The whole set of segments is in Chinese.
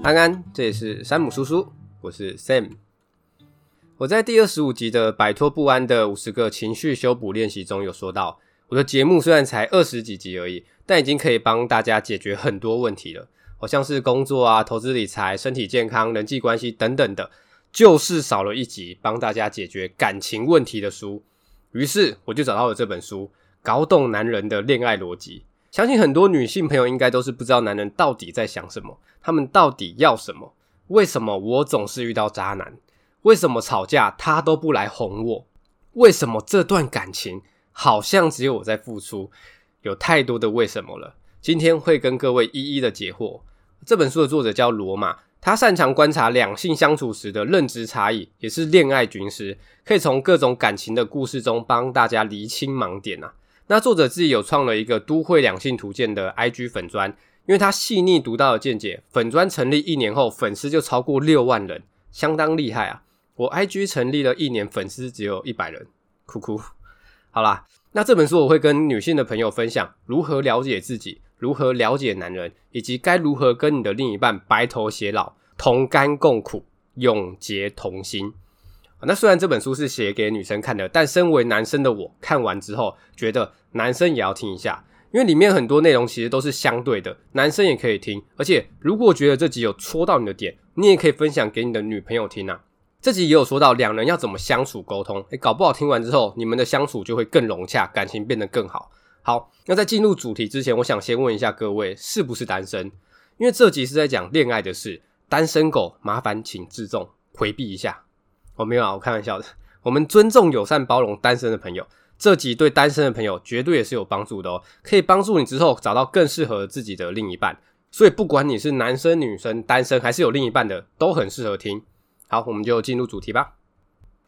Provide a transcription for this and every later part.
安安，这里是山姆叔叔，我是 Sam。我在第二十五集的摆脱不安的五十个情绪修补练习中有说到，我的节目虽然才二十几集而已，但已经可以帮大家解决很多问题了，好像是工作啊、投资理财、身体健康、人际关系等等的，就是少了一集帮大家解决感情问题的书。于是我就找到了这本书《搞懂男人的恋爱逻辑》。相信很多女性朋友应该都是不知道男人到底在想什么，他们到底要什么？为什么我总是遇到渣男？为什么吵架他都不来哄我？为什么这段感情好像只有我在付出？有太多的为什么了。今天会跟各位一一的解惑。这本书的作者叫罗马，他擅长观察两性相处时的认知差异，也是恋爱军师，可以从各种感情的故事中帮大家厘清盲点啊。那作者自己有创了一个都会两性图鉴的 IG 粉砖，因为他细腻独到的见解，粉砖成立一年后粉丝就超过六万人，相当厉害啊！我 IG 成立了一年，粉丝只有一百人，哭哭。好啦，那这本书我会跟女性的朋友分享如何了解自己，如何了解男人，以及该如何跟你的另一半白头偕老，同甘共苦，永结同心。那虽然这本书是写给女生看的，但身为男生的我看完之后，觉得男生也要听一下，因为里面很多内容其实都是相对的，男生也可以听。而且如果觉得这集有戳到你的点，你也可以分享给你的女朋友听啊。这集也有说到两人要怎么相处沟通，诶，搞不好听完之后，你们的相处就会更融洽，感情变得更好。好，那在进入主题之前，我想先问一下各位，是不是单身？因为这集是在讲恋爱的事，单身狗麻烦请自重，回避一下。我、没有啊，我开玩笑的。我们尊重、友善、包容单身的朋友。这集对单身的朋友绝对也是有帮助的哦，可以帮助你之后找到更适合自己的另一半。所以不管你是男生、女生、单身还是有另一半的，都很适合听。好，我们就进入主题吧。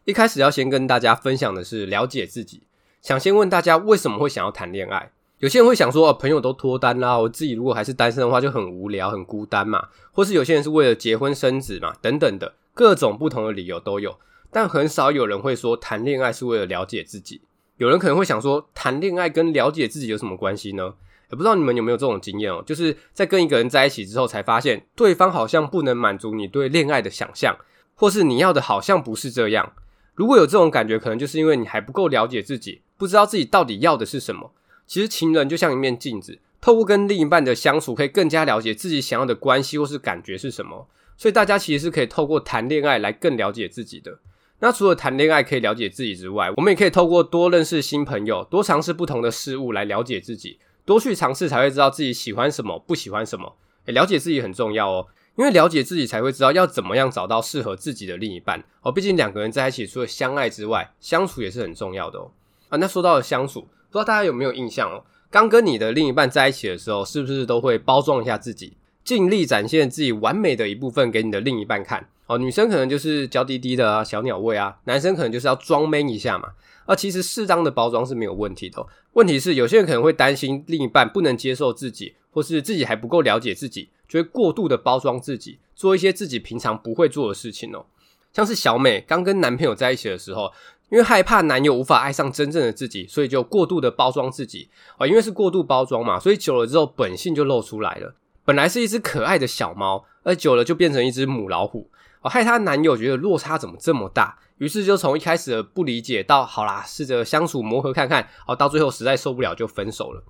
一开始要先跟大家分享的是了解自己。想先问大家，为什么会想要谈恋爱？有些人会想说，哦，朋友都脱单啦，我自己如果还是单身的话，就很无聊、很孤单嘛。或是有些人是为了结婚生子嘛，等等的。各种不同的理由都有，但很少有人会说谈恋爱是为了了解自己。有人可能会想说，谈恋爱跟了解自己有什么关系呢？也不知道你们有没有这种经验哦，就是在跟一个人在一起之后，才发现对方好像不能满足你对恋爱的想象，或是你要的好像不是这样。如果有这种感觉，可能就是因为你还不够了解自己，不知道自己到底要的是什么。其实情人就像一面镜子，透过跟另一半的相处，可以更加了解自己想要的关系或是感觉是什么。所以大家其实是可以透过谈恋爱来更了解自己的。那除了谈恋爱可以了解自己之外，我们也可以透过多认识新朋友，多尝试不同的事物来了解自己。多去尝试才会知道自己喜欢什么，不喜欢什么。诶，了解自己很重要哦，因为了解自己才会知道要怎么样找到适合自己的另一半哦。毕竟两个人在一起，除了相爱之外，相处也是很重要的哦。啊，那说到了相处，不知道大家有没有印象哦？刚跟你的另一半在一起的时候，是不是都会包装一下自己？尽力展现自己完美的一部分给你的另一半看哦。女生可能就是娇滴滴的啊，小鸟胃啊；男生可能就是要装 man 一下嘛。啊，其实适当的包装是没有问题的。问题是有些人可能会担心另一半不能接受自己，或是自己还不够了解自己，就会过度的包装自己，做一些自己平常不会做的事情哦。像是小美刚跟男朋友在一起的时候，因为害怕男友无法爱上真正的自己，所以就过度的包装自己啊。因为是过度包装嘛，所以久了之后本性就露出来了。本来是一只可爱的小猫，而久了就变成一只母老虎，哦，害她男友觉得落差怎么这么大，于是就从一开始的不理解到好啦，试着相处磨合看看，哦，到最后实在受不了就分手了。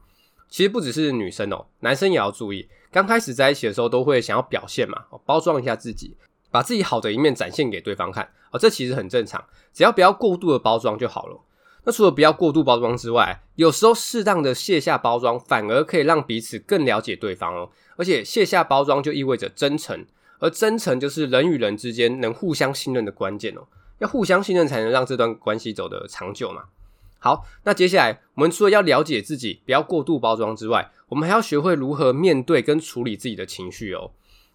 其实不只是女生哦，男生也要注意，刚开始在一起的时候都会想要表现嘛，哦，包装一下自己，把自己好的一面展现给对方看，哦，这其实很正常，只要不要过度的包装就好了。那除了不要过度包装之外，有时候适当的卸下包装，反而可以让彼此更了解对方哦。而且卸下包装就意味着真诚，而真诚就是人与人之间能互相信任的关键哦。要互相信任才能让这段关系走得长久嘛。好，那接下来我们除了要了解自己，不要过度包装之外，我们还要学会如何面对跟处理自己的情绪哦。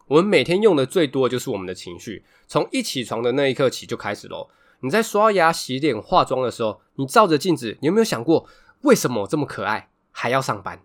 我们每天用的最多的就是我们的情绪，从一起床的那一刻起就开始喽。你在刷牙、洗脸、化妆的时候，你照着镜子，你有没有想过为什么我这么可爱还要上班？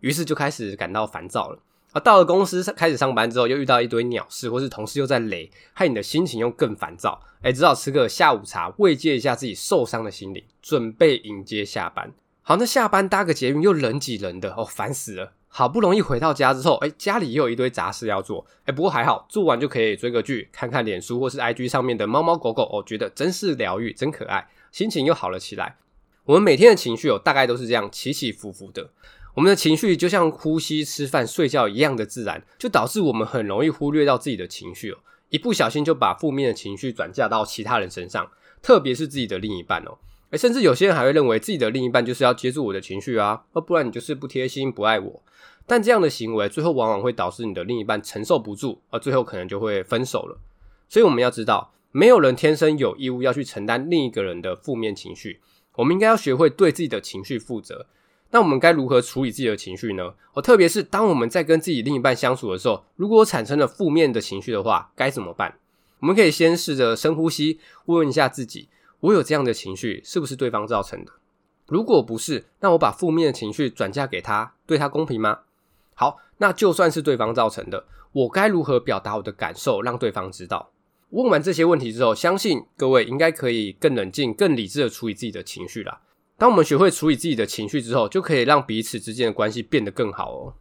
于是就开始感到烦躁了。而到了公司开始上班之后，又遇到一堆鸟事，或是同事又在雷，害你的心情又更烦躁。哎，只好吃个下午茶，慰藉一下自己受伤的心灵，准备迎接下班。好，那下班搭个捷运又人挤人的，哦，烦死了。好不容易回到家之后，哎，家里又有一堆杂事要做，哎，不过还好，做完就可以追个剧，看看脸书或是 IG 上面的猫猫狗狗，哦，觉得真是疗愈，真可爱，心情又好了起来。我们每天的情绪哦，大概都是这样起起伏伏的。我们的情绪就像呼吸、吃饭、睡觉一样的自然，就导致我们很容易忽略到自己的情绪哦，一不小心就把负面的情绪转嫁到其他人身上，特别是自己的另一半哦。诶，甚至有些人还会认为自己的另一半就是要接住我的情绪啊，不然你就是不贴心、不爱我。但这样的行为最后往往会导致你的另一半承受不住，而最后可能就会分手了。所以我们要知道，没有人天生有义务要去承担另一个人的负面情绪，我们应该要学会对自己的情绪负责。那我们该如何处理自己的情绪呢？哦，特别是当我们在跟自己另一半相处的时候，如果产生了负面的情绪的话，该怎么办？我们可以先试着深呼吸，问问一下自己：我有这样的情绪，是不是对方造成的？如果不是，那我把负面的情绪转嫁给他，对他公平吗？好，那就算是对方造成的，我该如何表达我的感受，让对方知道？问完这些问题之后，相信各位应该可以更冷静、更理智的处理自己的情绪啦。当我们学会处理自己的情绪之后，就可以让彼此之间的关系变得更好哦。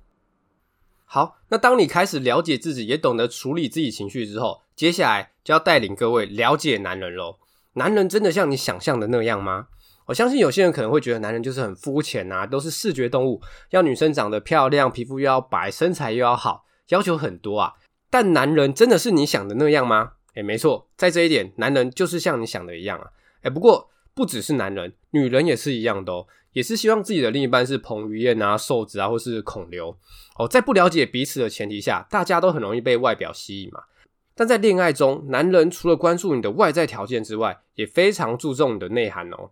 好，那当你开始了解自己，也懂得处理自己情绪之后，接下来就要带领各位了解男人喽。男人真的像你想象的那样吗？我相信有些人可能会觉得男人就是很肤浅啊，都是视觉动物，要女生长得漂亮，皮肤又要白，身材又要好，要求很多啊。但男人真的是你想的那样吗？诶，没错，在这一点，男人就是像你想的一样啊。诶，不过。不只是男人，女人也是一样的哦，也是希望自己的另一半是彭于晏啊、瘦子啊，或是孔刘哦。在不了解彼此的前提下，大家都很容易被外表吸引嘛。但在恋爱中，男人除了关注你的外在条件之外，也非常注重你的内涵哦。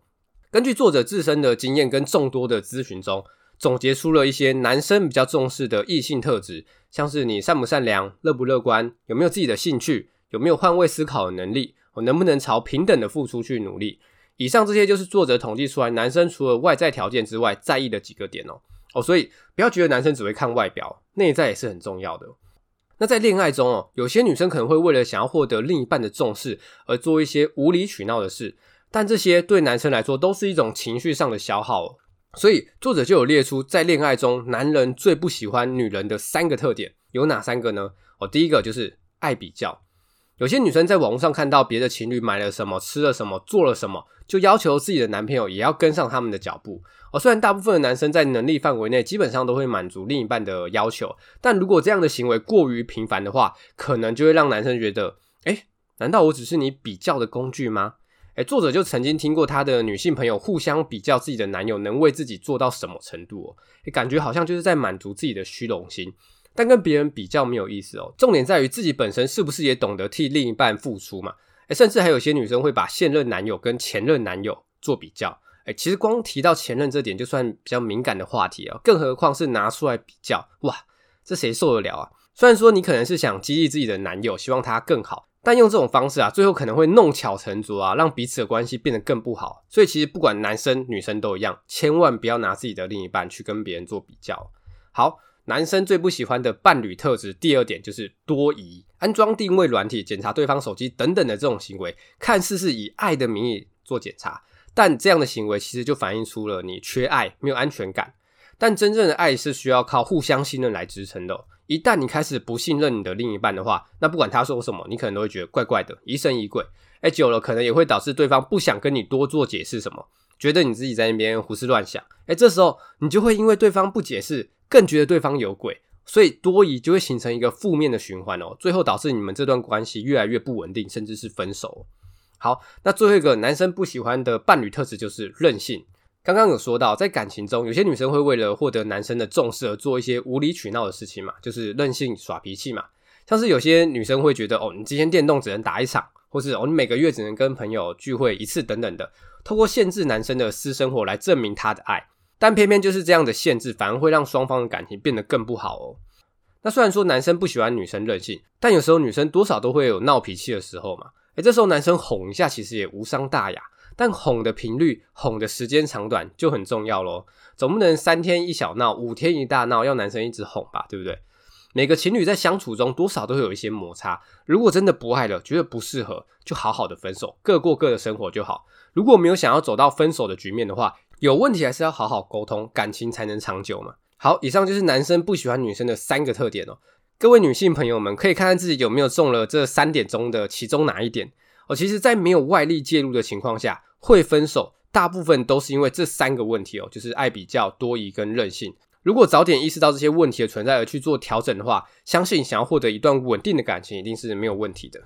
根据作者自身的经验跟众多的咨询中，总结出了一些男生比较重视的异性特质，像是你善不善良、乐不乐观、有没有自己的兴趣、有没有换位思考的能力，我，能不能朝平等的付出去努力。以上这些就是作者统计出来，男生除了外在条件之外，在意的几个点哦哦，所以不要觉得男生只会看外表，内在也是很重要的。那在恋爱中哦，有些女生可能会为了想要获得另一半的重视，而做一些无理取闹的事，但这些对男生来说都是一种情绪上的消耗。所以作者就有列出在恋爱中男人最不喜欢女人的三个特点，有哪三个呢？哦，第一个就是爱比较。有些女生在网络上看到别的情侣买了什么、吃了什么、做了什么，就要求自己的男朋友也要跟上他们的脚步。哦，虽然大部分的男生在能力范围内基本上都会满足另一半的要求，但如果这样的行为过于频繁的话，可能就会让男生觉得，诶，难道我只是你比较的工具吗？诶，作者就曾经听过他的女性朋友互相比较自己的男友能为自己做到什么程度哦，诶，感觉好像就是在满足自己的虚荣心。但跟别人比较没有意思哦，重点在于自己本身是不是也懂得替另一半付出嘛？诶，甚至还有些女生会把现任男友跟前任男友做比较。诶，其实光提到前任这点就算比较敏感的话题哦，更何况是拿出来比较，哇，这谁受得了啊？虽然说你可能是想激励自己的男友，希望他更好，但用这种方式啊，最后可能会弄巧成拙啊，让彼此的关系变得更不好。所以其实不管男生女生都一样，千万不要拿自己的另一半去跟别人做比较。好。男生最不喜欢的伴侣特质，第二点就是多疑，安装定位软体、检查对方手机等等的这种行为，看似是以爱的名义做检查，但这样的行为其实就反映出了你缺爱、没有安全感。但真正的爱是需要靠互相信任来支撑的。一旦你开始不信任你的另一半的话，那不管他说什么，你可能都会觉得怪怪的，疑神疑鬼。哎，久了可能也会导致对方不想跟你多做解释什么，觉得你自己在那边胡思乱想。哎，这时候你就会因为对方不解释。更觉得对方有鬼，所以多疑就会形成一个负面的循环哦，最后导致你们这段关系越来越不稳定，甚至是分手。好，那最后一个男生不喜欢的伴侣特质就是任性。刚刚有说到，在感情中，有些女生会为了获得男生的重视而做一些无理取闹的事情嘛，就是任性耍脾气嘛。像是有些女生会觉得，哦，你今天电动只能打一场，或是哦，你每个月只能跟朋友聚会一次等等的，透过限制男生的私生活来证明他的爱。但偏偏就是这样的限制，反而会让双方的感情变得更不好哦。那虽然说男生不喜欢女生任性，但有时候女生多少都会有闹脾气的时候嘛。诶，这时候男生哄一下其实也无伤大雅，但哄的频率、哄的时间长短就很重要咯。总不能三天一小闹，五天一大闹，要男生一直哄吧，对不对？每个情侣在相处中多少都会有一些摩擦，如果真的不爱了，觉得不适合，就好好的分手，各过各的生活就好。如果没有想要走到分手的局面的话，有问题还是要好好沟通，感情才能长久嘛。好，以上就是男生不喜欢女生的三个特点哦。各位女性朋友们可以看看自己有没有中了这三点中的其中哪一点哦。其实，在没有外力介入的情况下，会分手大部分都是因为这三个问题哦，就是爱比较、多疑跟任性。如果早点意识到这些问题的存在而去做调整的话，相信想要获得一段稳定的感情一定是没有问题的。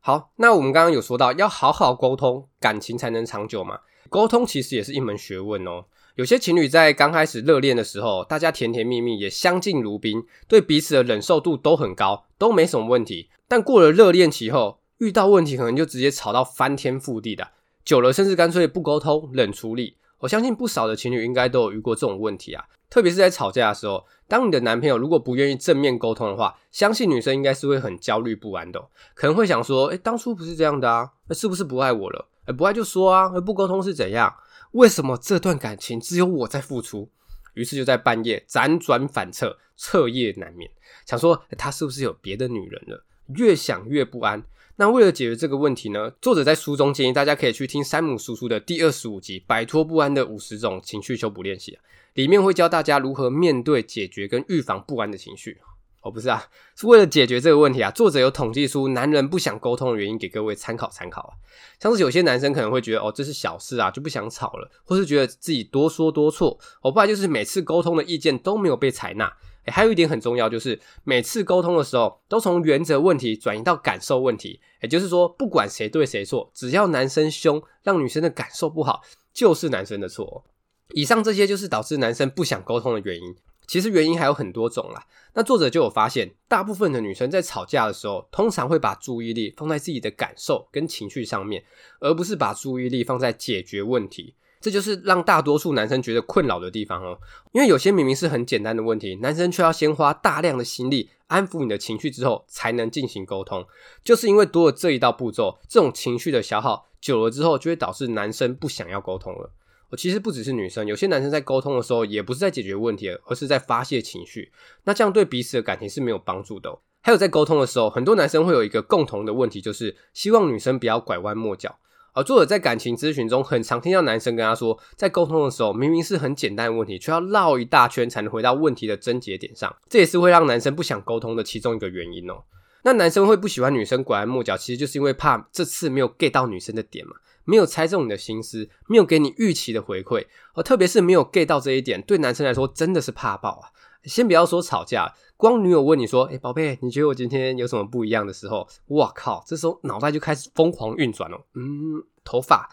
好，那我们刚刚有说到要好好沟通，感情才能长久嘛。沟通其实也是一门学问哦。有些情侣在刚开始热恋的时候，大家甜甜蜜蜜，也相敬如宾，对彼此的忍受度都很高，都没什么问题。但过了热恋期后，遇到问题可能就直接吵到翻天覆地的，久了甚至干脆不沟通，冷处理。我相信不少的情侣应该都有遇过这种问题啊。特别是在吵架的时候，当你的男朋友如果不愿意正面沟通的话，相信女生应该是会很焦虑不安的，可能会想说：诶，当初不是这样的啊，那是不是不爱我了？诶，不爱就说啊，不沟通是怎样？为什么这段感情只有我在付出？于是就在半夜辗转反侧，彻夜难眠，想说他是不是有别的女人了？越想越不安。那为了解决这个问题呢，作者在书中建议大家可以去听山姆叔叔的第二十五集《摆脱不安的五十种情绪修补练习》，里面会教大家如何面对、解决跟预防不安的情绪。哦，不是啊，是为了解决这个问题啊，作者有统计出男人不想沟通的原因给各位参考参考啊。像是有些男生可能会觉得，哦，这是小事啊，就不想吵了，或是觉得自己多说多错，哦，不然就是每次沟通的意见都没有被采纳。还有一点很重要，就是每次沟通的时候，都从原则问题转移到感受问题。也就是说，不管谁对谁错，只要男生凶，让女生的感受不好，就是男生的错。以上这些就是导致男生不想沟通的原因。其实原因还有很多种啦。那作者就有发现，大部分的女生在吵架的时候，通常会把注意力放在自己的感受跟情绪上面，而不是把注意力放在解决问题。这就是让大多数男生觉得困扰的地方哦，因为有些明明是很简单的问题，男生却要先花大量的心力安抚你的情绪之后，才能进行沟通。就是因为多了这一道步骤，这种情绪的消耗久了之后，就会导致男生不想要沟通了。我其实不只是女生，有些男生在沟通的时候，也不是在解决问题，而是在发泄情绪。那这样对彼此的感情是没有帮助的哦。还有在沟通的时候，很多男生会有一个共同的问题，就是希望女生不要拐弯抹角。而作者在感情咨询中，很常听到男生跟他说，在沟通的时候，明明是很简单的问题，却要绕一大圈才能回到问题的症结点上。这也是会让男生不想沟通的其中一个原因哦。那男生会不喜欢女生拐弯抹角，其实就是因为怕这次没有 get 到女生的点嘛，没有猜中你的心思，没有给你预期的回馈，而特别是没有 get 到这一点，对男生来说真的是怕爆啊。先不要说吵架，光女友问你说：“诶宝贝，你觉得我今天有什么不一样的时候？”哇靠，这时候脑袋就开始疯狂运转了。嗯，头发、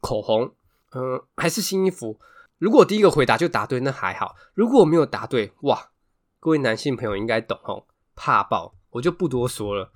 口红，嗯，还是新衣服。如果第一个回答就答对，那还好；如果我没有答对，哇，各位男性朋友应该懂哦，怕爆，我就不多说了。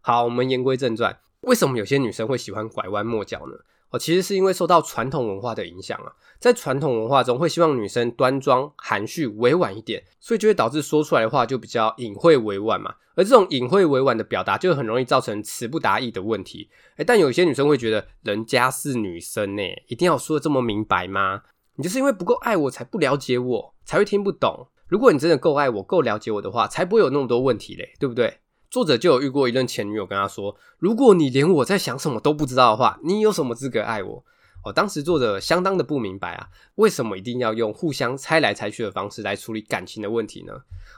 好，我们言归正传，为什么有些女生会喜欢拐弯抹角呢？哦，其实是因为受到传统文化的影响啊，在传统文化中会希望女生端庄、含蓄、委婉一点，所以就会导致说出来的话就比较隐晦委婉嘛。而这种隐晦委婉的表达，就很容易造成词不达意的问题。诶，但有些女生会觉得，人家是女生呢，一定要说的这么明白吗？你就是因为不够爱我才不了解我，才会听不懂。如果你真的够爱我、够了解我的话，才不会有那么多问题嘞，对不对？作者就有遇过一任前女友跟他说：“如果你连我在想什么都不知道的话，你有什么资格爱我？”哦，当时作者相当的不明白啊，为什么一定要用互相猜来猜去的方式来处理感情的问题呢？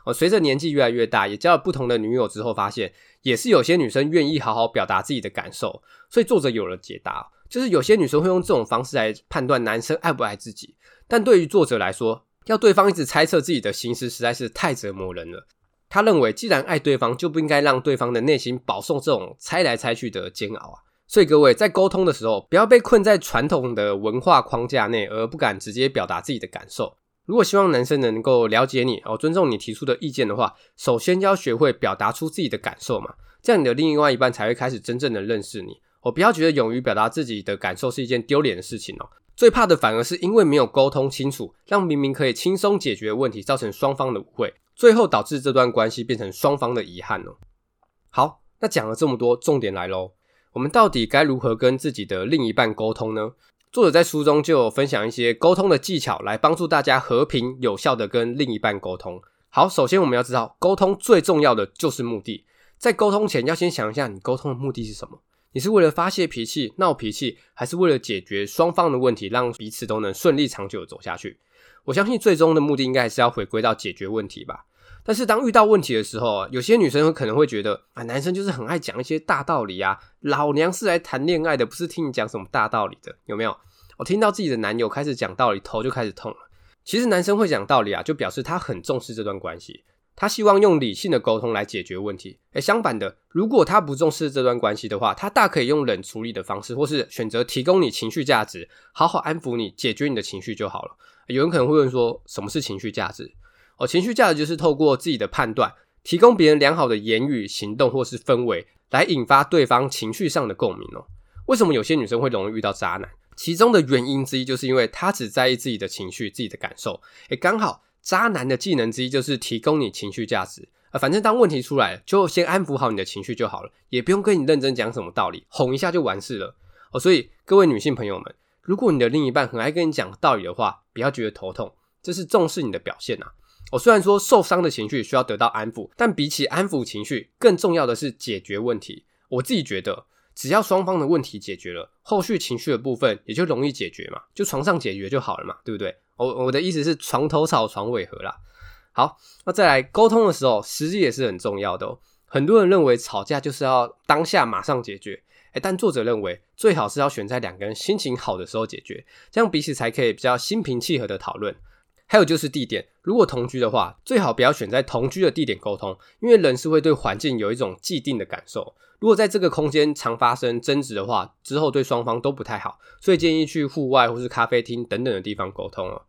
哦，随着年纪越来越大，也交了不同的女友之后，发现也是有些女生愿意好好表达自己的感受，所以作者有了解答，就是有些女生会用这种方式来判断男生爱不爱自己，但对于作者来说，要对方一直猜测自己的心思，实在是太折磨人了。他认为，既然爱对方，就不应该让对方的内心饱受这种猜来猜去的煎熬啊！所以各位在沟通的时候，不要被困在传统的文化框架内，而不敢直接表达自己的感受。如果希望男生能够了解你，哦，尊重你提出的意见的话，首先要学会表达出自己的感受嘛，这样你的另外一半才会开始真正的认识你。哦，不要觉得勇于表达自己的感受是一件丢脸的事情哦。最怕的反而是因为没有沟通清楚，让明明可以轻松解决的问题，造成双方的误会。最后导致这段关系变成双方的遗憾哦。好，那讲了这么多，重点来喽。我们到底该如何跟自己的另一半沟通呢？作者在书中就有分享一些沟通的技巧，来帮助大家和平有效的跟另一半沟通。好，首先我们要知道，沟通最重要的就是目的。在沟通前，要先想一下你沟通的目的是什么？你是为了发泄脾气、闹脾气，还是为了解决双方的问题，让彼此都能顺利长久走下去？我相信最终的目的应该还是要回归到解决问题吧。但是当遇到问题的时候啊，有些女生可能会觉得啊，男生就是很爱讲一些大道理啊，老娘是来谈恋爱的，不是听你讲什么大道理的，有没有？我听到自己的男友开始讲道理，头就开始痛了。其实男生会讲道理啊，就表示他很重视这段关系，他希望用理性的沟通来解决问题。诶，相反的，如果他不重视这段关系的话，他大可以用冷处理的方式，或是选择提供你情绪价值，好好安抚你，解决你的情绪就好了。有人可能会问说，什么是情绪价值？哦，情绪价值就是透过自己的判断，提供别人良好的言语、行动或是氛围，来引发对方情绪上的共鸣哦。为什么有些女生会容易遇到渣男？其中的原因之一，就是因为他只在意自己的情绪、自己的感受。诶，刚好渣男的技能之一就是提供你情绪价值啊。反正当问题出来，就先安抚好你的情绪就好了，也不用跟你认真讲什么道理，哄一下就完事了哦。所以各位女性朋友们，如果你的另一半很爱跟你讲道理的话，不要觉得头痛，这是重视你的表现呐。我虽然说受伤的情绪需要得到安抚，但比起安抚情绪，更重要的是解决问题。我自己觉得，只要双方的问题解决了，后续情绪的部分也就容易解决嘛，就床上解决就好了嘛，对不对？我我的意思是床头吵，床尾和啦。好，那再来沟通的时候，时机也是很重要的哦。很多人认为吵架就是要当下马上解决，诶，但作者认为最好是要选在两个人心情好的时候解决，这样彼此才可以比较心平气和的讨论。还有就是地点，如果同居的话，最好不要选在同居的地点沟通，因为人是会对环境有一种既定的感受。如果在这个空间常发生争执的话，之后对双方都不太好，所以建议去户外或是咖啡厅等等的地方沟通哦。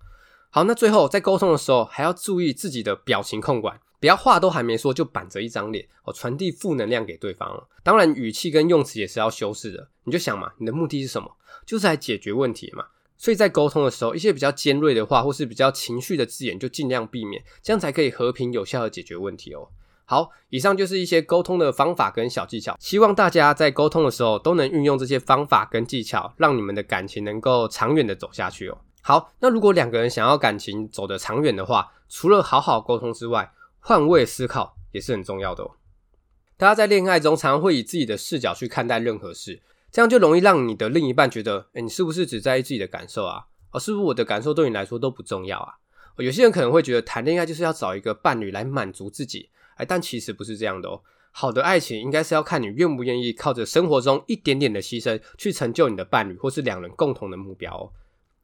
好，那最后在沟通的时候，还要注意自己的表情控管，不要话都还没说就板着一张脸哦，传递负能量给对方哦。当然，语气跟用词也是要修饰的。你就想嘛，你的目的是什么？就是来解决问题嘛。所以在沟通的时候，一些比较尖锐的话，或是比较情绪的字眼，就尽量避免，这样才可以和平有效的解决问题哦。好，以上就是一些沟通的方法跟小技巧，希望大家在沟通的时候都能运用这些方法跟技巧，让你们的感情能够长远的走下去哦。好，那如果两个人想要感情走得长远的话，除了好好沟通之外，换位思考也是很重要的哦。大家在恋爱中常常会以自己的视角去看待任何事。这样就容易让你的另一半觉得，诶，你是不是只在意自己的感受啊？而、哦、是不是我的感受对你来说都不重要啊？有些人可能会觉得谈恋爱就是要找一个伴侣来满足自己，诶，但其实不是这样的哦。好的爱情应该是要看你愿不愿意靠着生活中一点点的牺牲去成就你的伴侣，或是两人共同的目标哦。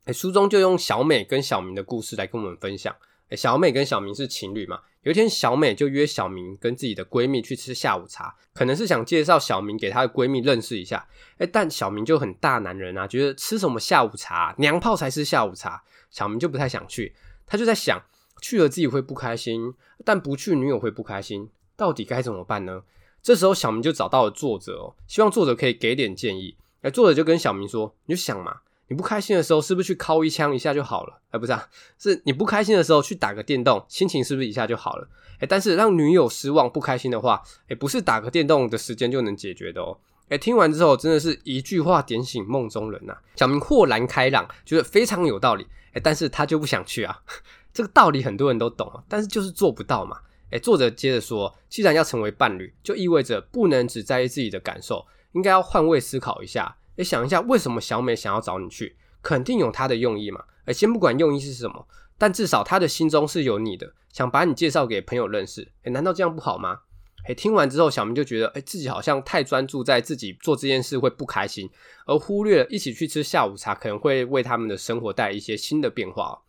诶，书中就用小美跟小明的故事来跟我们分享。小美跟小明是情侣嘛？有一天，小美就约小明跟自己的闺蜜去吃下午茶，可能是想介绍小明给她的闺蜜认识一下。诶，但小明就很大男人啊，觉得吃什么下午茶，娘炮才吃下午茶。小明就不太想去，他就在想，去了自己会不开心，但不去女友会不开心，到底该怎么办呢？这时候，小明就找到了作者哦，希望作者可以给点建议。诶，作者就跟小明说：“你就想嘛。”你不开心的时候，是不是去敲一枪一下就好了？哎，不是啊，是你不开心的时候去打个电动，心情是不是一下就好了？哎，但是让女友失望、不开心的话，哎，不是打个电动的时间就能解决的哦。哎，听完之后真的是一句话点醒梦中人呐、小明豁然开朗，觉得非常有道理。哎，但是他就不想去啊。这个道理很多人都懂啊，但是就是做不到嘛。哎，作者接着说，既然要成为伴侣，就意味着不能只在意自己的感受，应该要换位思考一下。诶，想一下，为什么小美想要找你去？肯定有她的用意嘛。诶，先不管用意是什么，但至少她的心中是有你的，想把你介绍给朋友认识。诶，难道这样不好吗？诶，听完之后，小明就觉得，诶，自己好像太专注在自己做这件事会不开心，而忽略了一起去吃下午茶可能会为他们的生活带来一些新的变化。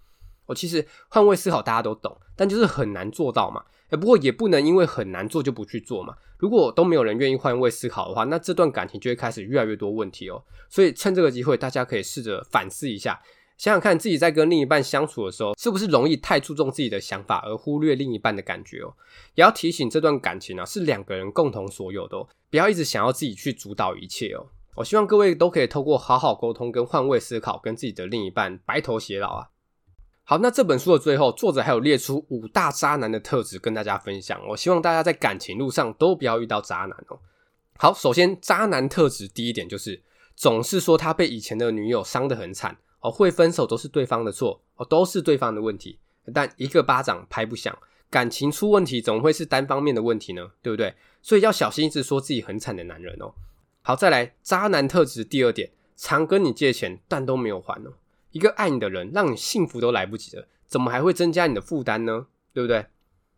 我其实换位思考大家都懂，但就是很难做到嘛。诶，不过也不能因为很难做就不去做嘛。如果都没有人愿意换位思考的话，那这段感情就会开始越来越多问题哦。所以趁这个机会，大家可以试着反思一下，想想看自己在跟另一半相处的时候，是不是容易太注重自己的想法，而忽略另一半的感觉哦。也要提醒这段感情啊，是两个人共同所有的哦，不要一直想要自己去主导一切哦。我希望各位都可以透过好好沟通跟换位思考，跟自己的另一半白头偕老啊。好，那这本书的最后，作者还有列出五大渣男的特质跟大家分享。我希望大家在感情路上都不要遇到渣男哦。好，首先渣男特质第一点就是总是说他被以前的女友伤得很惨哦，会分手都是对方的错哦，都是对方的问题。但一个巴掌拍不响，感情出问题总会是单方面的问题呢？对不对？所以要小心一直说自己很惨的男人哦。好，再来渣男特质第二点，常跟你借钱但都没有还哦。一个爱你的人，让你幸福都来不及了，怎么还会增加你的负担呢？对不对？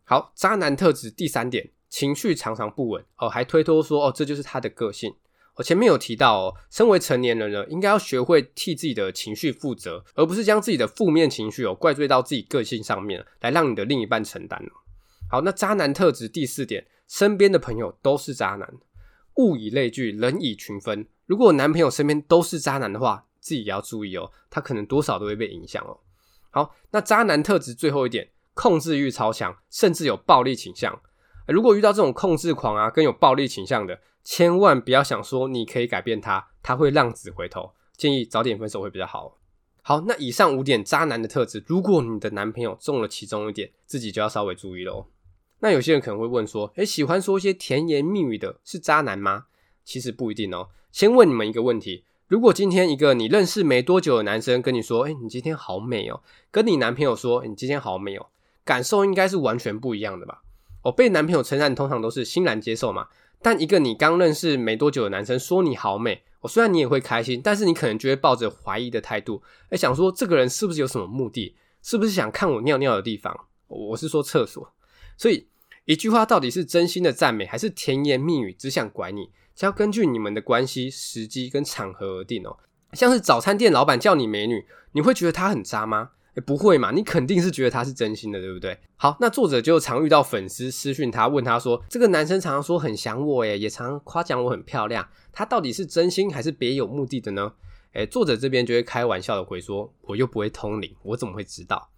好，渣男特质第三点，情绪常常不稳哦，还推脱说哦，这就是他的个性。我前面有提到哦，身为成年人呢，应该要学会替自己的情绪负责，而不是将自己的负面情绪哦怪罪到自己个性上面，来让你的另一半承担。好，那渣男特质第四点，身边的朋友都是渣男，物以类聚，人以群分。如果男朋友身边都是渣男的话，自己也要注意哦，他可能多少都会被影响哦。好，那渣男特质最后一点，控制欲超强，甚至有暴力倾向。如果遇到这种控制狂啊，跟有暴力倾向的，千万不要想说你可以改变他，他会浪子回头。建议早点分手会比较好。好，那以上五点渣男的特质，如果你的男朋友中了其中一点，自己就要稍微注意喽。那有些人可能会问说，诶，喜欢说一些甜言蜜语的是渣男吗？其实不一定哦。先问你们一个问题。如果今天一个你认识没多久的男生跟你说：“哎，你今天好美哦。”跟你男朋友说：“你今天好美哦。”感受应该是完全不一样的吧？哦，被男朋友称赞通常都是欣然接受嘛。但一个你刚认识没多久的男生说你好美，哦，虽然你也会开心，但是你可能就会抱着怀疑的态度，哎，想说这个人是不是有什么目的？是不是想看我尿尿的地方？我是说厕所。所以一句话到底是真心的赞美，还是甜言蜜语只想拐你？是要根据你们的关系、时机跟场合而定哦。像是早餐店老板叫你美女，你会觉得他很渣吗？诶，不会嘛，你肯定是觉得他是真心的，对不对？好，那作者就常遇到粉丝私讯他，问他说：“这个男生常常说很想我，诶，也常常夸奖我很漂亮，他到底是真心还是别有目的的呢？”诶，作者这边就会开玩笑的回说：“我又不会通灵，我怎么会知道？”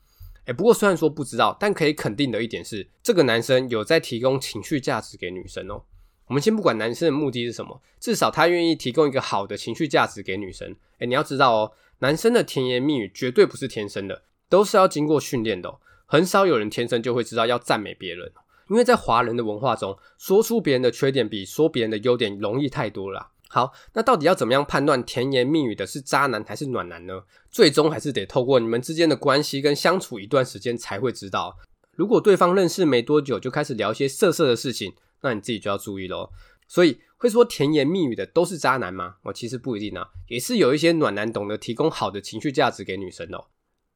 诶，不过虽然说不知道，但可以肯定的一点是，这个男生有在提供情绪价值给女生哦。我们先不管男生的目的是什么，至少他愿意提供一个好的情绪价值给女生。诶，你要知道哦，男生的甜言蜜语绝对不是天生的，都是要经过训练的哦。很少有人天生就会知道要赞美别人，因为在华人的文化中，说出别人的缺点比说别人的优点容易太多了。好，那到底要怎么样判断甜言蜜语的是渣男还是暖男呢？最终还是得透过你们之间的关系跟相处一段时间才会知道。如果对方认识没多久就开始聊一些色色的事情，那你自己就要注意喽。所以会说甜言蜜语的都是渣男吗？哦，其实不一定啊，也是有一些暖男懂得提供好的情绪价值给女生哦。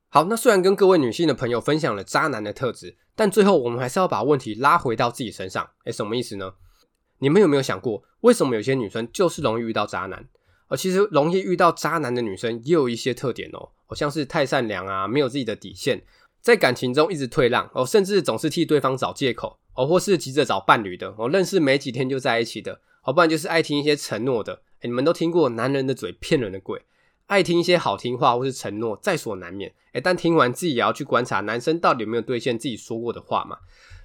好，那虽然跟各位女性的朋友分享了渣男的特质，但最后我们还是要把问题拉回到自己身上。诶，什么意思呢？你们有没有想过，为什么有些女生就是容易遇到渣男？而其实容易遇到渣男的女生也有一些特点哦，好像是太善良啊，没有自己的底线。在感情中一直退让哦，甚至总是替对方找借口哦，或是急着找伴侣的哦，认识没几天就在一起的，好，不然就是爱听一些承诺的。诶，你们都听过男人的嘴骗人的鬼，爱听一些好听话或是承诺在所难免。诶，但听完自己也要去观察男生到底有没有兑现自己说过的话嘛。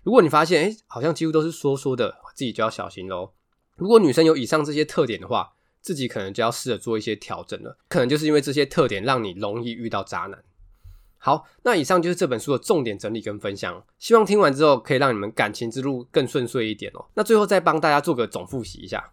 如果你发现诶，好像几乎都是说说的，自己就要小心喽。如果女生有以上这些特点的话，自己可能就要试着做一些调整了。可能就是因为这些特点让你容易遇到渣男。好，那以上就是这本书的重点整理跟分享，希望听完之后可以让你们感情之路更顺遂一点哦。那最后再帮大家做个总复习一下，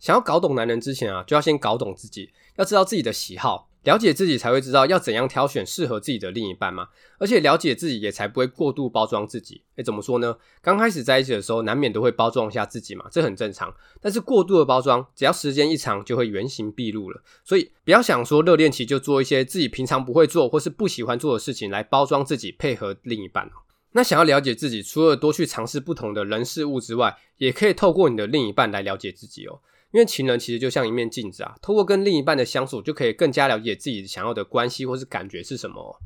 想要搞懂男人之前啊，就要先搞懂自己，要知道自己的喜好。了解自己才会知道要怎样挑选适合自己的另一半嘛，而且了解自己也才不会过度包装自己。诶，怎么说呢？刚开始在一起的时候，难免都会包装一下自己嘛，这很正常。但是过度的包装，只要时间一长，就会原形毕露了。所以不要想说热恋期就做一些自己平常不会做或是不喜欢做的事情来包装自己，配合另一半。那想要了解自己，除了多去尝试不同的人事物之外，也可以透过你的另一半来了解自己哦。因为情人其实就像一面镜子啊，透过跟另一半的相处，就可以更加了解自己想要的关系或是感觉是什么。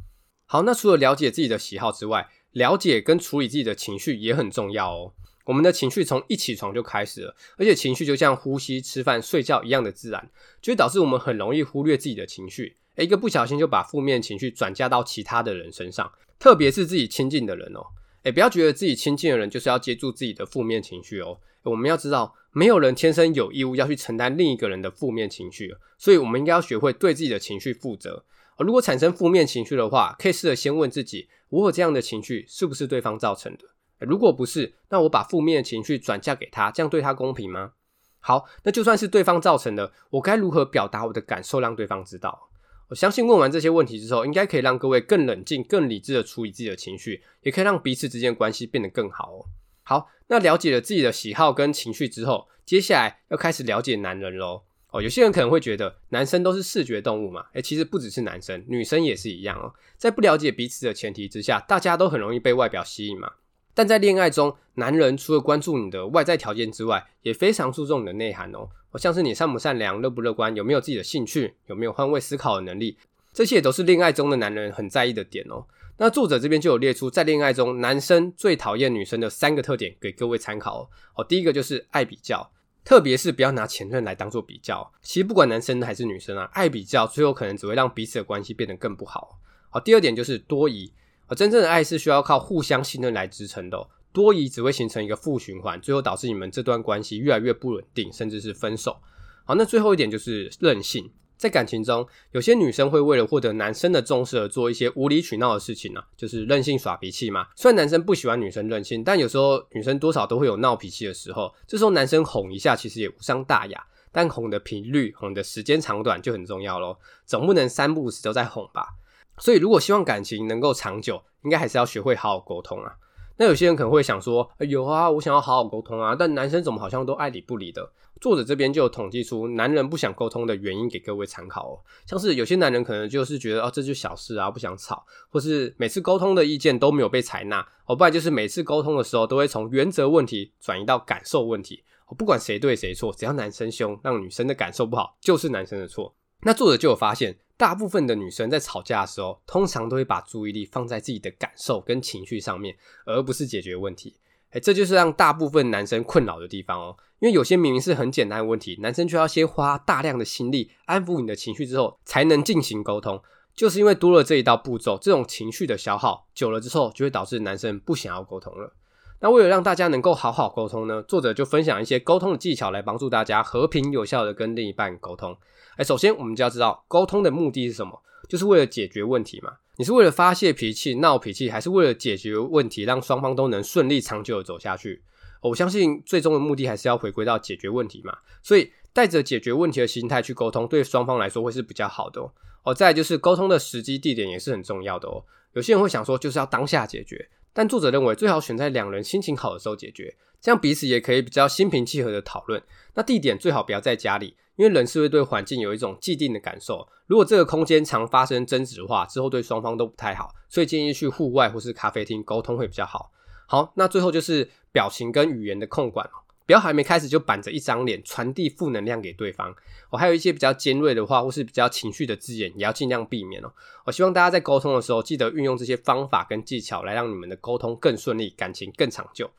好，那除了了解自己的喜好之外，了解跟处理自己的情绪也很重要哦。我们的情绪从一起床就开始了，而且情绪就像呼吸、吃饭、睡觉一样的自然，就会导致我们很容易忽略自己的情绪，一个不小心就把负面情绪转嫁到其他的人身上，特别是自己亲近的人哦。哎，不要觉得自己亲近的人就是要接住自己的负面情绪哦。我们要知道，没有人天生有义务要去承担另一个人的负面情绪，所以我们应该要学会对自己的情绪负责。而如果产生负面情绪的话，可以试着先问自己：我有这样的情绪是不是对方造成的？如果不是，那我把负面的情绪转嫁给他，这样对他公平吗？好，那就算是对方造成的，我该如何表达我的感受，让对方知道？我相信问完这些问题之后，应该可以让各位更冷静、更理智的处理自己的情绪，也可以让彼此之间关系变得更好哦。好，那了解了自己的喜好跟情绪之后，接下来要开始了解男人喽。哦，有些人可能会觉得男生都是视觉动物嘛，诶，其实不只是男生，女生也是一样哦。在不了解彼此的前提之下，大家都很容易被外表吸引嘛。但在恋爱中，男人除了关注你的外在条件之外，也非常注重你的内涵哦。像是你善不善良、乐不乐观、有没有自己的兴趣、有没有换位思考的能力，这些也都是恋爱中的男人很在意的点哦。那作者这边就有列出在恋爱中男生最讨厌女生的三个特点给各位参考哦。第一个就是爱比较。特别是不要拿前任来当做比较，其实不管男生还是女生啊，爱比较最后可能只会让彼此的关系变得更不好。好，第二点就是多疑，真正的爱是需要靠互相信任来支撑的，多疑只会形成一个负循环，最后导致你们这段关系越来越不稳定，甚至是分手。好，那最后一点就是任性。在感情中，有些女生会为了获得男生的重视而做一些无理取闹的事情呢、就是任性耍脾气嘛。虽然男生不喜欢女生任性，但有时候女生多少都会有闹脾气的时候。这时候男生哄一下，其实也无伤大雅，但哄的频率、哄的时间长短就很重要咯。总不能三不五时都在哄吧。所以，如果希望感情能够长久，应该还是要学会好好沟通啊。那有些人可能会想说，有啊，我想要好好沟通啊，但男生怎么好像都爱理不理的？作者这边就有统计出男人不想沟通的原因给各位参考哦，像是有些男人可能就是觉得哦，这就小事啊，不想吵，或是每次沟通的意见都没有被采纳，哦，不然就是每次沟通的时候都会从原则问题转移到感受问题，不管谁对谁错，只要男生凶，让女生的感受不好，就是男生的错。那作者就有发现，大部分的女生在吵架的时候，通常都会把注意力放在自己的感受跟情绪上面，而不是解决问题。哎，这就是让大部分男生困扰的地方哦。因为有些明明是很简单的问题，男生却要先花大量的心力安抚你的情绪之后，才能进行沟通。就是因为多了这一道步骤，这种情绪的消耗久了之后，就会导致男生不想要沟通了。那为了让大家能够好好沟通呢，作者就分享一些沟通的技巧来帮助大家和平有效的跟另一半沟通。哎，首先我们就要知道沟通的目的是什么，就是为了解决问题嘛。你是为了发泄脾气、闹脾气，还是为了解决问题，让双方都能顺利长久的走下去？我相信最终的目的还是要回归到解决问题嘛。所以带着解决问题的心态去沟通，对双方来说会是比较好的哦。哦，再就是沟通的时机地点也是很重要的哦。有些人会想说就是要当下解决，但作者认为最好选在两人心情好的时候解决，这样彼此也可以比较心平气和的讨论。那地点最好不要在家里。因为人是会对环境有一种既定的感受，如果这个空间常发生争执的话，之后对双方都不太好，所以建议去户外或是咖啡厅沟通会比较好。好，那最后就是表情跟语言的控管，不要还没开始就板着一张脸传递负能量给对方。我还有一些比较尖锐的话或是比较情绪的字眼，也要尽量避免哦。我希望大家在沟通的时候，记得运用这些方法跟技巧，来让你们的沟通更顺利，感情更长久。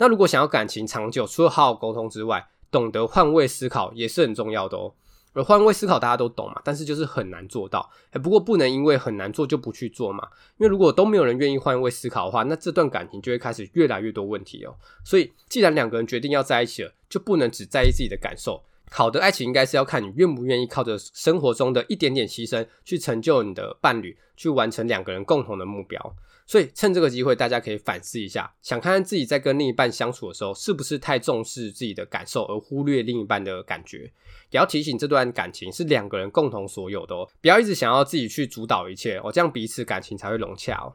那如果想要感情长久，除了好好沟通之外，懂得换位思考也是很重要的哦，而换位思考大家都懂嘛，但是就是很难做到。哎，不过不能因为很难做就不去做嘛，因为如果都没有人愿意换位思考的话，那这段感情就会开始越来越多问题哦。所以，既然两个人决定要在一起了，就不能只在意自己的感受。好的爱情应该是要看你愿不愿意靠着生活中的一点点牺牲，去成就你的伴侣，去完成两个人共同的目标。所以趁这个机会，大家可以反思一下，想看看自己在跟另一半相处的时候，是不是太重视自己的感受，而忽略另一半的感觉。也要提醒，这段感情是两个人共同所有的哦，不要一直想要自己去主导一切哦，这样彼此感情才会融洽哦。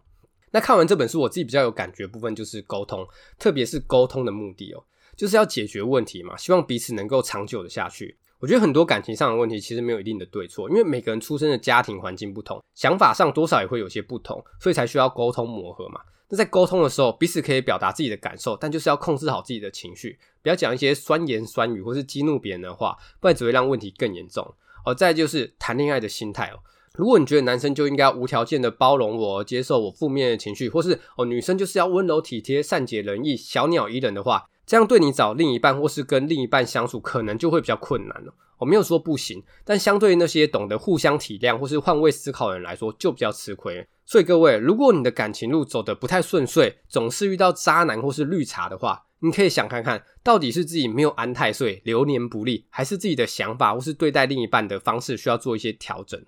那看完这本书，我自己比较有感觉部分就是沟通，特别是沟通的目的哦，就是要解决问题嘛，希望彼此能够长久的下去。我觉得很多感情上的问题其实没有一定的对错，因为每个人出生的家庭环境不同，想法上多少也会有些不同，所以才需要沟通磨合嘛。那在沟通的时候，彼此可以表达自己的感受，但就是要控制好自己的情绪，不要讲一些酸言酸语或是激怒别人的话，不然只会让问题更严重。哦，再就是谈恋爱的心态哦，如果你觉得男生就应该无条件的包容我，接受我负面的情绪，或是哦女生就是要温柔体贴、善解人意、小鸟依人的话。这样对你找另一半或是跟另一半相处，可能就会比较困难了。我没有说不行，但相对于那些懂得互相体谅或是换位思考的人来说，就比较吃亏。所以各位，如果你的感情路走得不太顺遂，总是遇到渣男或是绿茶的话，你可以想看看，到底是自己没有安太岁，流年不利，还是自己的想法或是对待另一半的方式需要做一些调整。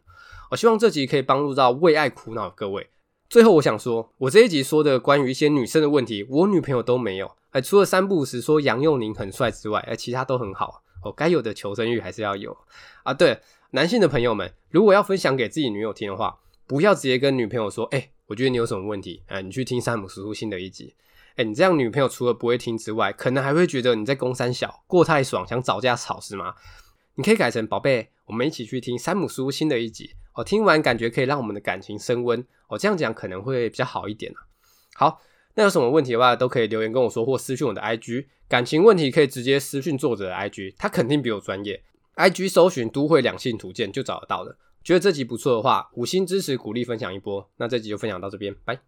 我希望这集可以帮助到为爱苦恼的各位。最后，我想说，我这一集说的关于一些女生的问题，我女朋友都没有。哎，除了三不五时说杨佑宁很帅之外，哎，其他都很好哦。该有的求生欲还是要有啊。对，男性的朋友们，如果要分享给自己女友听的话，不要直接跟女朋友说，哎，我觉得你有什么问题，哎，你去听山姆叔叔新的一集。哎，你这样女朋友除了不会听之外，可能还会觉得你在攻三小过太爽，想找架吵是吗？你可以改成宝贝，我们一起去听山姆书新的一集哦。听完感觉可以让我们的感情升温哦，这样讲可能会比较好一点啊。好，那有什么问题的话，都可以留言跟我说，或私讯我的 IG。感情问题可以直接私讯作者的 IG，他肯定比我专业。IG 搜寻都会两性图鉴就找得到了。觉得这集不错的话，五星支持鼓励分享一波。那这集就分享到这边，拜。